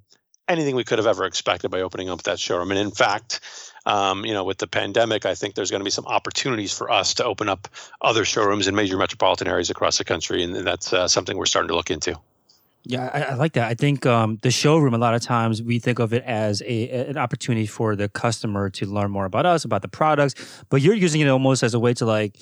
anything we could have ever expected by opening up that showroom. And in fact, um, you know, with the pandemic, I think there's going to be some opportunities for us to open up other showrooms in major metropolitan areas across the country, and that's uh, something we're starting to look into. Yeah, I, I, like that. I think um, the showroom, a lot of times we think of it as a, an opportunity for the customer to learn more about us, about the products, but you're using it almost as a way to like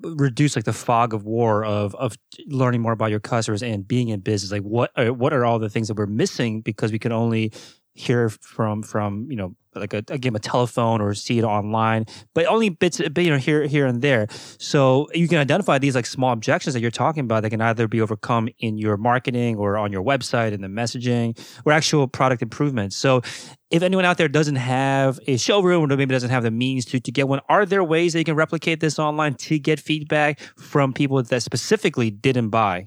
reduce like the fog of war of of learning more about your customers and being in business like what are, what are all the things that we're missing because we can only hear from from you know like a, a game of telephone or see it online but only bits you know here here and there. So you can identify these like small objections that you're talking about that can either be overcome in your marketing or on your website and the messaging or actual product improvements. So if anyone out there doesn't have a showroom or maybe doesn't have the means to, to get one are there ways that you can replicate this online to get feedback from people that specifically didn't buy?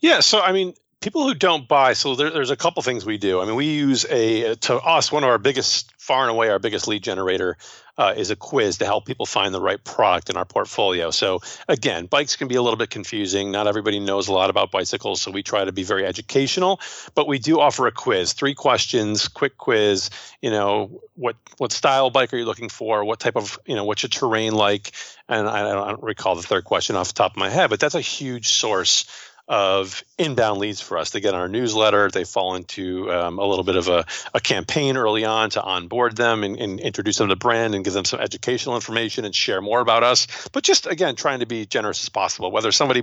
Yeah so i mean people who don't buy so there, there's a couple things we do. I mean we use a to us one of our biggest far and away our biggest lead generator uh, is a quiz to help people find the right product in our portfolio. So again bikes can be a little bit confusing. Not everybody knows a lot about bicycles so we try to be very educational. But we do offer a quiz three questions quick quiz you know what what style bike are you looking for? What type of you know what's your terrain like? And I I don't recall the third question off the top of my head but that's a huge source of inbound leads for us. They get our newsletter. They fall into um, a little bit of a, a, campaign early on to onboard them and, and, introduce them to the brand and give them some educational information and share more about us. But just again, trying to be generous as possible. Whether somebody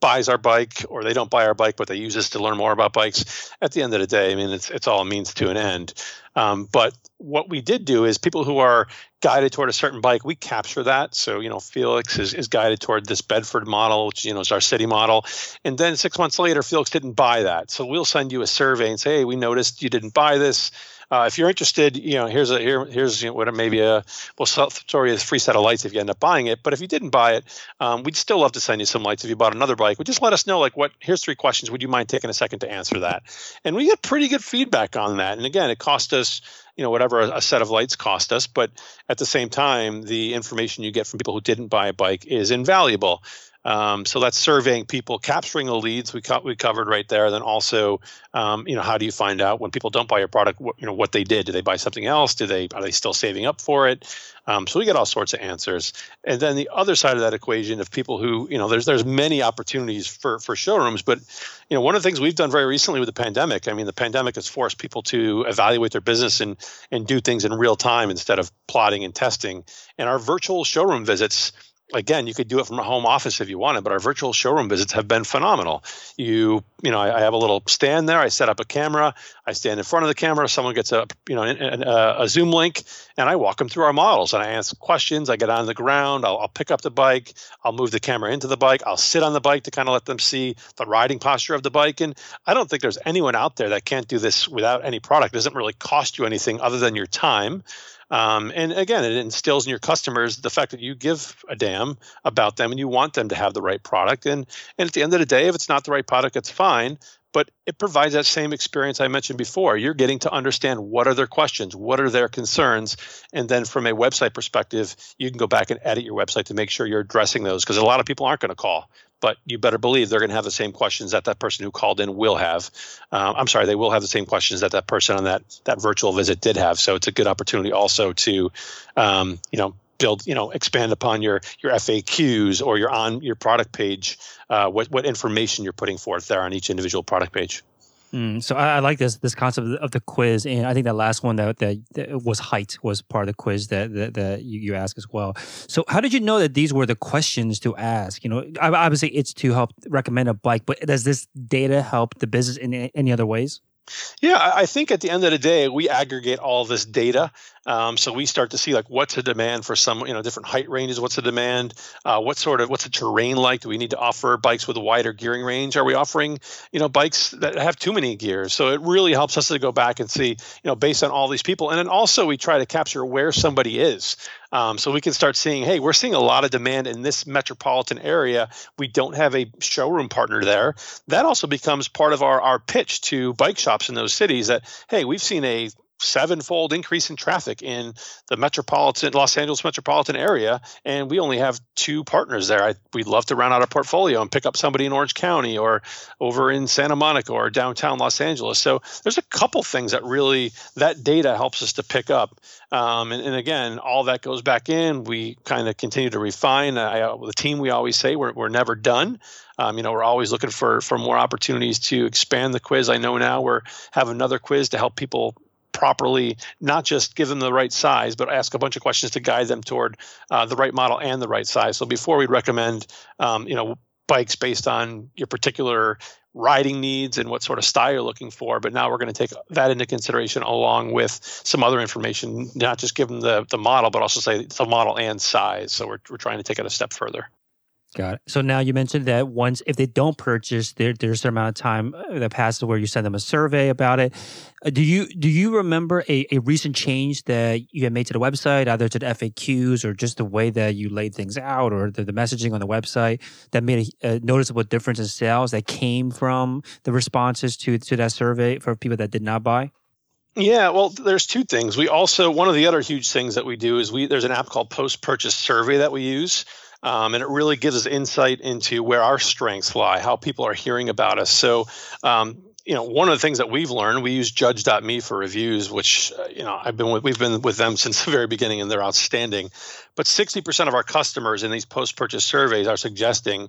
buys our bike or they don't buy our bike, but they use us to learn more about bikes. At the end of the day, I mean, it's it's all means to an end. Um, but what we did do is people who are guided toward a certain bike, we capture that. So, you know, Felix is, is guided toward this Bedford model, which, you know, is our city model. And then six months later, Felix didn't buy that. So we'll send you a survey and say, hey, we noticed you didn't buy this. Uh, if you're interested, you know, here's a here here's you know, what maybe a well, sorry, a free set of lights if you end up buying it. But if you didn't buy it, um, we'd still love to send you some lights if you bought another bike. But just let us know, like, what here's three questions. Would you mind taking a second to answer that? And we get pretty good feedback on that. And again, it cost us you know whatever a, a, set of lights cost us but at the same time the information you get from people who didn't buy a bike is invaluable um, so that's surveying people, capturing the leads we co- we covered right there. Then also, um, you know, how do you find out when people don't buy your product? What, you know, what they did? Did they buy something else? Do they are they still saving up for it? Um, so we get all sorts of answers. And then the other side of that equation of people who, you know, there's there's many opportunities for for showrooms, but you know, one of the things we've done very recently with the pandemic. I mean, the pandemic has forced people to evaluate their business and and do things in real time instead of plotting and testing. And our virtual showroom visits again, you could do it from a home office if you wanted, but our virtual showroom visits have been phenomenal. You, you know, I, I, have a little stand there. I set up a camera. I stand in front of the camera. Someone gets a, you know, a, uh, a Zoom link, and I walk them through our models and I ask questions. I get on the ground. I'll, I'll pick up the bike. I'll move the camera into the bike. I'll sit on the bike to kind of let them see the riding posture of the bike. And I don't think there's anyone out there that can't do this without any product. It doesn't really cost you anything other than your time. Um, and again, it instills in your customers the fact that you give a damn about them and you want them to have the right product. And and at the end of the day, if it's not the right product, it's fine. But it provides that same experience I mentioned before. You're getting to understand what are their questions, what are their concerns, and then from a website perspective, you can go back and edit your website to make sure you're addressing those because a lot of people aren't going to call but you better believe they're going to have the same questions that that person who called in will have. Um, I'm sorry, they will have the same questions that that person on that that virtual visit did have. So it's a good opportunity also to, um, you know, build, you know, expand upon your your FAQs or your on your product page, uh, what what information you're putting forth there on each individual product page. Mm, so I, I, like this this concept of the quiz, and I think that last one that, that, that was height was part of the quiz that that, that you, you asked as well. So how did you know that these were the questions to ask? You know, obviously it's to help recommend a bike, but does this data help the business in any other ways? Yeah, I think at the end of the day, we aggregate all this data. Um, so we start to see like what's the demand for some, you know, different height ranges. What's the demand? Uh, what sort of what's the terrain like? Do we need to offer bikes with a wider gearing range? Are we offering, you know, bikes that have too many gears? So it really helps us to go back and see, you know, based on all these people, and then also we try to capture where somebody is. Um, so we can start seeing, hey, we're seeing a lot of demand in this metropolitan area. We don't have a showroom partner there. That also becomes part of our, our pitch to bike shops in those cities that, hey, we've seen a sevenfold increase in traffic in the metropolitan Los Angeles metropolitan area, and we only have two partners there. I, we'd love to round out a portfolio and pick up somebody in Orange County or over in Santa Monica or downtown Los Angeles. So there's a couple things that really that data helps us to pick up. Um, and, and, again, all that goes back in. We kind of continue to refine. I, the team, we always say we're, we're never done. Um, you know, we're always looking for for more opportunities to expand the quiz. I know now we're have another quiz to help people properly, not just give them the right size, but ask a bunch of questions to guide them toward uh, the right model and the right size. So before we recommend, um, you know, bikes based on your particular riding needs and what sort of style you're looking for. But now we're going to take that into consideration along with some other information, not just give them the, the model, but also say the model and size. So we're, we're trying to take it a step further. Got it. So now you mentioned that once, if they don't purchase, there, there's an amount of time uh, that passes where you send them a survey about it. Uh, do you do you remember a, a recent change that you had made to the website, either to the FAQs or just the way that you laid things out, or the, the messaging on the website that made a, a, noticeable difference in sales that came from the responses to to that survey for people that did not buy? Yeah, well, there's two things. We also one of the other huge things that we do is we there's an app called Post Purchase Survey that we use. Um, and it really gives us insight into where our strengths lie, how people are hearing about us. So, um, you know, one of the things that we've learned, we use Judge.me for reviews, which uh, you know I've been with, we've been with them since the very beginning, and they're outstanding. But 60% of our customers in these post-purchase surveys are suggesting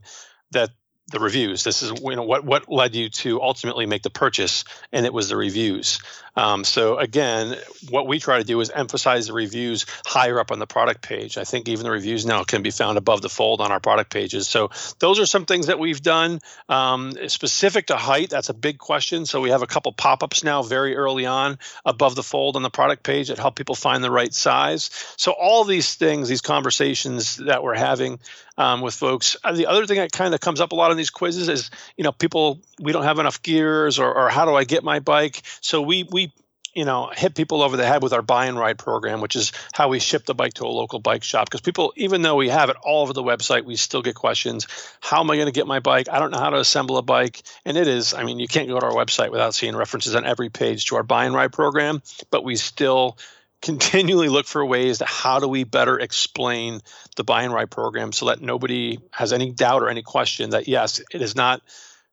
that the reviews. This is you know what what led you to ultimately make the purchase, and it was the reviews. Um, so again, what we try to do is emphasize the reviews higher up on the product page. I think even the reviews now can be found above the fold on our product pages. So those are some things that we've done um, specific to height. That's a big question. So we have a couple pop-ups now very early on above the fold on the product page that help people find the right size. So all these things, these conversations that we're having um, with folks. Uh, the other thing that kind of comes up a lot in these quizzes is, you know, people we don't have enough gears, or, or how do I get my bike? So we we you know hit people over the head with our buy and ride program which is how we ship the bike to a local bike shop because people even though we have it all over the website we still get questions how am i going to get my bike i don't know how to assemble a bike and it is i mean you can't go to our website without seeing references on every page to our buy and ride program but we still continually look for ways to how do we better explain the buy and ride program so that nobody has any doubt or any question that yes, it is not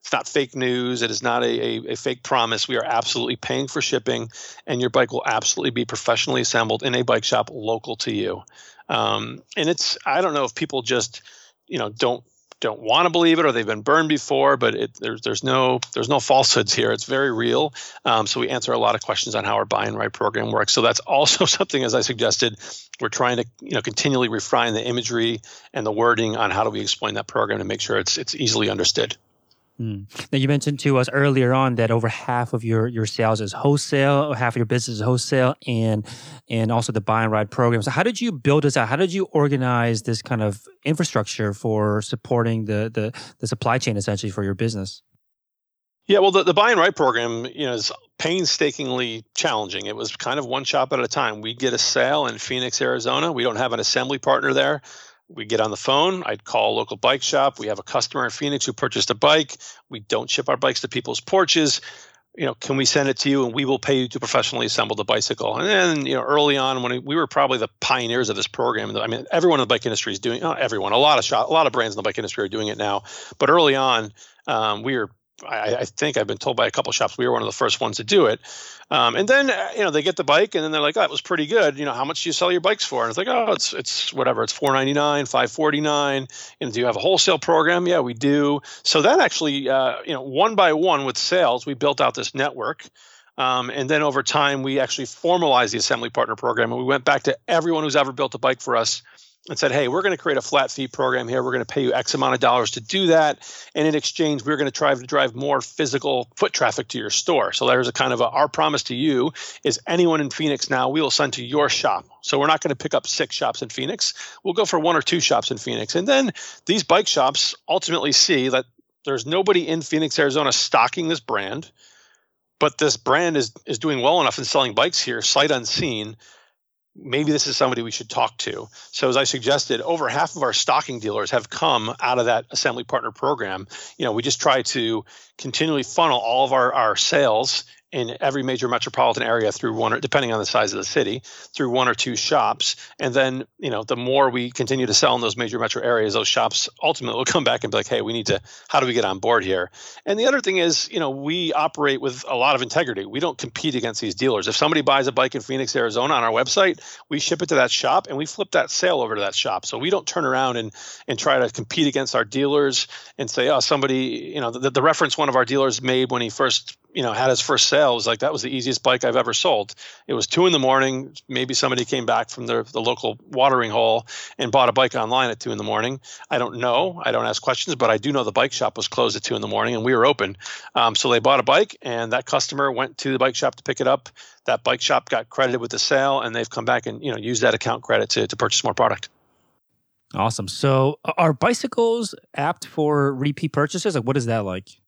it's not fake news. It is not a, a, a, fake promise. We are absolutely paying for shipping, and your bike will absolutely be professionally assembled in a bike shop local to you. Um, and it's I don't know if people just you know don't don't want to believe it or they've been burned before, but it, there's there's no there's no falsehoods here. It's very real. Um, so we answer a lot of questions on how our buy and ride program works. So that's (laughs) also something, as I suggested, we're trying to you know continually refine the imagery and the wording on how do we explain that program to make sure it's it's easily understood. Mm. Now you mentioned to us earlier on that over half of your your sales is wholesale, half of your business is wholesale, and and also the buy and ride program. So how did you build this out? How did you organize this kind of infrastructure for supporting the the, the supply chain essentially for your business? Yeah, well, the, the buy and ride program, you know, is painstakingly challenging. It was kind of one shop at a time. We'd get a sale in Phoenix, Arizona. We don't have an assembly partner there we get on the phone. I'd call a local bike shop. We have a customer in Phoenix who purchased a bike. We don't ship our bikes to people's porches. You know, can we send it to you and we will pay you to professionally assemble the bicycle? And then, you know, early on when we were probably the pioneers of this program. I mean, everyone in the bike industry is doing. Not everyone, a lot of shop, a lot of brands in the bike industry are doing it now. But early on, um, we were I, I, think I've been told by a couple shops we were one of the first ones to do it. Um, and then uh, you know they get the bike and then they're like, oh, that was pretty good. You know, how much do you sell your bikes for? And it's like, oh, it's it's whatever. It's four ninety nine, five forty nine. And do you have a wholesale program? Yeah, we do. So that actually, uh, you know, one by one with sales, we built out this network. Um, and then over time, we actually formalized the assembly partner program, and we went back to everyone who's ever built a bike for us and said, hey, we're going to create a flat fee program here. We're going to pay you X amount of dollars to do that. And in exchange, we're going to try to drive more physical foot traffic to your store. So there's a kind of a, our promise to you is anyone in Phoenix now, we will send to your shop. So we're not going to pick up six shops in Phoenix. We'll go for one or two shops in Phoenix. And then these bike shops ultimately see that there's nobody in Phoenix, Arizona stocking this brand, but this brand is, is doing well enough in selling bikes here, sight unseen maybe this is somebody we should talk to. So as I suggested, over half of our stocking dealers have come out of that assembly partner program. You know, we just try to continually funnel all of our, our sales in every major metropolitan area through one or depending on the size of the city through one or two shops. And then you know the more we continue to sell in those major metro areas those shops ultimately will (laughs) come back and be like hey we need to how do we get on board here? And the other thing is you know we operate with a lot of integrity. We don't compete against these dealers. If somebody buys a bike in phoenix arizona on our website we ship it to that shop and we flip that sale over to that shop. So we don't turn around and and try to compete against our dealers and say oh somebody you know the, the reference one of our dealers made when he first you know had his first sale was like that was the easiest bike I've ever sold. It was two in the morning. Maybe somebody came back from the the local watering hole and bought a bike online at two in the morning. I don't know. I don't ask questions, but I do know the bike shop was closed at two in the morning and we were open. Um, so they bought a bike and that customer went to the bike shop to pick it up. That bike shop got credited with the sale and they've come back and you know used that account credit to to purchase more product. Awesome. So are bicycles apt for repeat purchases? Like what is that like?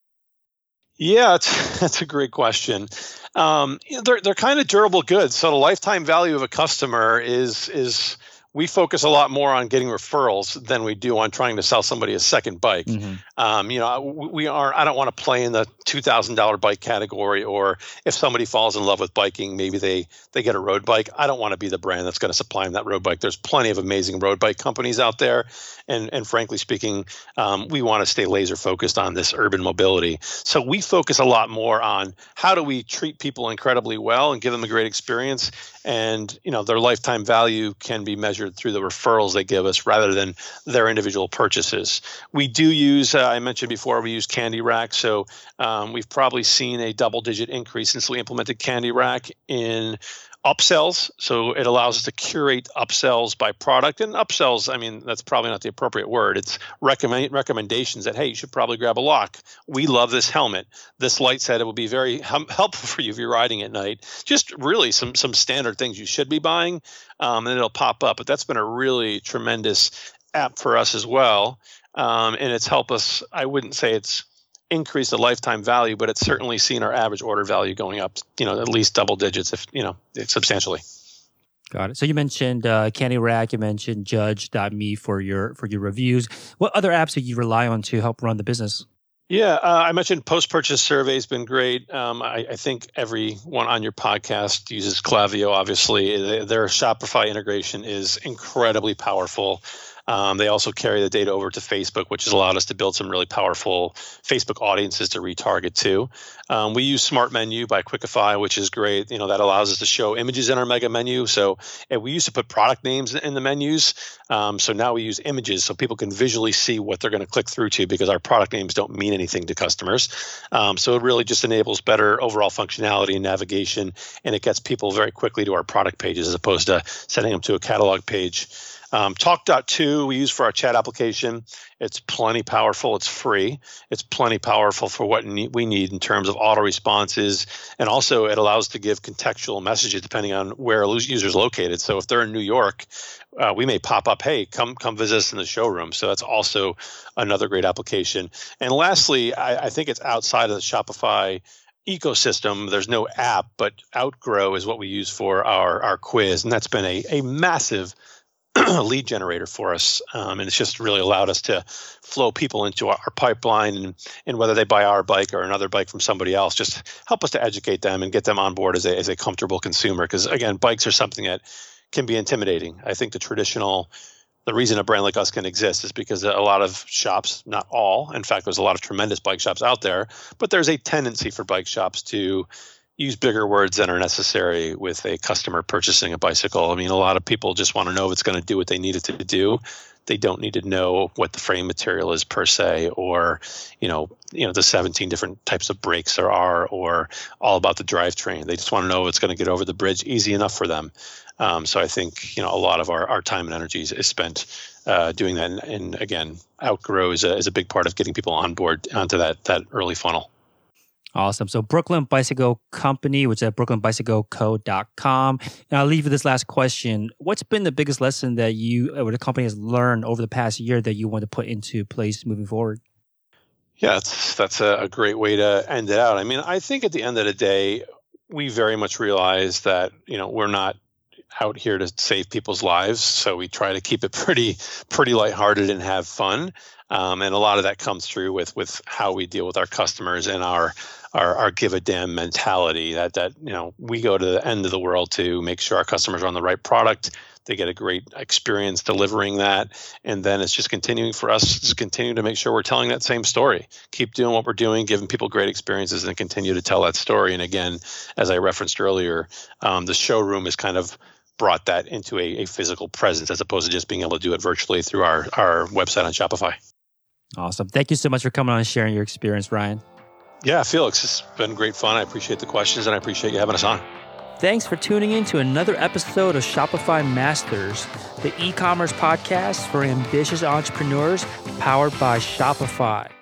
Yeah, (laughs) that's a great question. Um, they're they're kind of durable goods, so the lifetime value of a customer is is we focus a lot more on getting referrals than we do on trying to sell somebody a second bike. Mm-hmm. Um, you know, we are. I don't want to play in the two thousand dollar bike category, or if somebody falls in love with biking, maybe they they get a road bike. I don't want to be the brand that's going to supply them that road bike. There's plenty of amazing road bike companies out there, and and frankly speaking, um, we want to stay laser focused on this urban mobility. So we focus a lot more on how do we treat people incredibly well and give them a great experience, and you know their lifetime value can be measured through the referrals they give us rather than their individual purchases. We do use, uh, I mentioned before, we use CandyRack, so um, we've probably seen a double-digit increase since we implemented CandyRack in upsells. So it allows us to curate upsells by product. And upsells, I mean, that's probably not the appropriate word. It's recommend recommendations that, hey, you should probably grab a lock. We love this helmet. This light set, it will be very (laughs) helpful for you if you're riding at night. Just really some some standard things you should be buying, um, and it'll pop up. But that's been a really tremendous app for us as well. Um, and it's helped us. I wouldn't say it's increase the lifetime value, but it's certainly seen our average order value going up, you know, at least double digits, if you know, substantially. Got it. So you mentioned uh, CandyRack, you mentioned Judge.me for your for your reviews. What other apps do you rely on to help run the business? Yeah, uh, I mentioned post purchase survey has been great. Um, I, I, think everyone on your podcast uses Klaviyo. Obviously, their Shopify integration is incredibly powerful. Um, they also carry the data over to Facebook, which has allowed us to build some really powerful Facebook audiences to retarget to. Um, we use Smart Menu by Qikify, which is great. You know that allows us to show images in our mega menu. So we used to put product names in the menus. Um, so now we use images so people can visually see what they're going to click through to because our product names don't mean anything to customers. Um, so it really just enables better overall functionality and navigation, and it gets people very quickly to our product pages as opposed to sending them to a catalog page. Um, Tawk.to we use for our chat application. It's plenty powerful. It's free. It's plenty powerful for what we need in terms of auto responses, and also it allows to give contextual messages depending on where a user is located. So if they're in New York, uh, we may pop up, "Hey, come come visit us in the showroom." So that's also another great application. And lastly, I, I think it's outside of the Shopify ecosystem. There's no app, but Outgrow is what we use for our our quiz, and that's been a a massive (clears throat) lead generator for us. Um, and it's just really allowed us to flow people into our, our, pipeline and, and whether they buy our bike or another bike from somebody else, just help us to educate them and get them on board as a, as a comfortable consumer. Because again, bikes are something that can be intimidating. I think the traditional, the reason a brand like us can exist is because a lot of shops, not all, in fact, there's a lot of tremendous bike shops out there, but there's a tendency for bike shops to use bigger words than are necessary with a customer purchasing a bicycle. I mean, a lot of people just want to know if it's going to do what they need it to do. They don't need to know what the frame material is per se, or you know, you know, the 17 different types of brakes there are, or all about the drivetrain. They just want to know it's going to get over the bridge easy enough for them. Um, so I think you know a lot of our, our time and energy is spent uh, doing that, and, and, again, outgrow is a, is a big part of getting people on board onto that that early funnel. Awesome. So Brooklyn Bicycle Company, which is at brooklynbicycleco.com. And I'll leave you this last question. What's been the biggest lesson that you or the company has learned over the past year that you want to put into place moving forward? Yeah, that's, that's a, a great way to end it out. I mean, I think at the end of the day, we very much realize that, you know, we're not out here to save people's lives. So we try to keep it (laughs) pretty, pretty lighthearted and have fun. Um, and a lot of that comes through with with how we deal with our customers and our our, our give a damn mentality that that you know we go to the end of the world to make sure our customers are on the right product they get a great experience delivering that and then it's just continuing for us to continue to make sure we're telling that same story. Keep doing what we're doing giving people great experiences and continue to tell that story. And again as i referenced earlier um, the showroom is kind of brought that into a, a physical presence as opposed to just being able to do it virtually through our, our website on shopify. Awesome. Thank you so much for coming on and sharing your experience ryan yeah, Felix, it's been great fun. I appreciate the questions and I appreciate you having us on. Thanks for tuning in to another episode of Shopify Masters, the e commerce podcast for ambitious entrepreneurs powered by Shopify.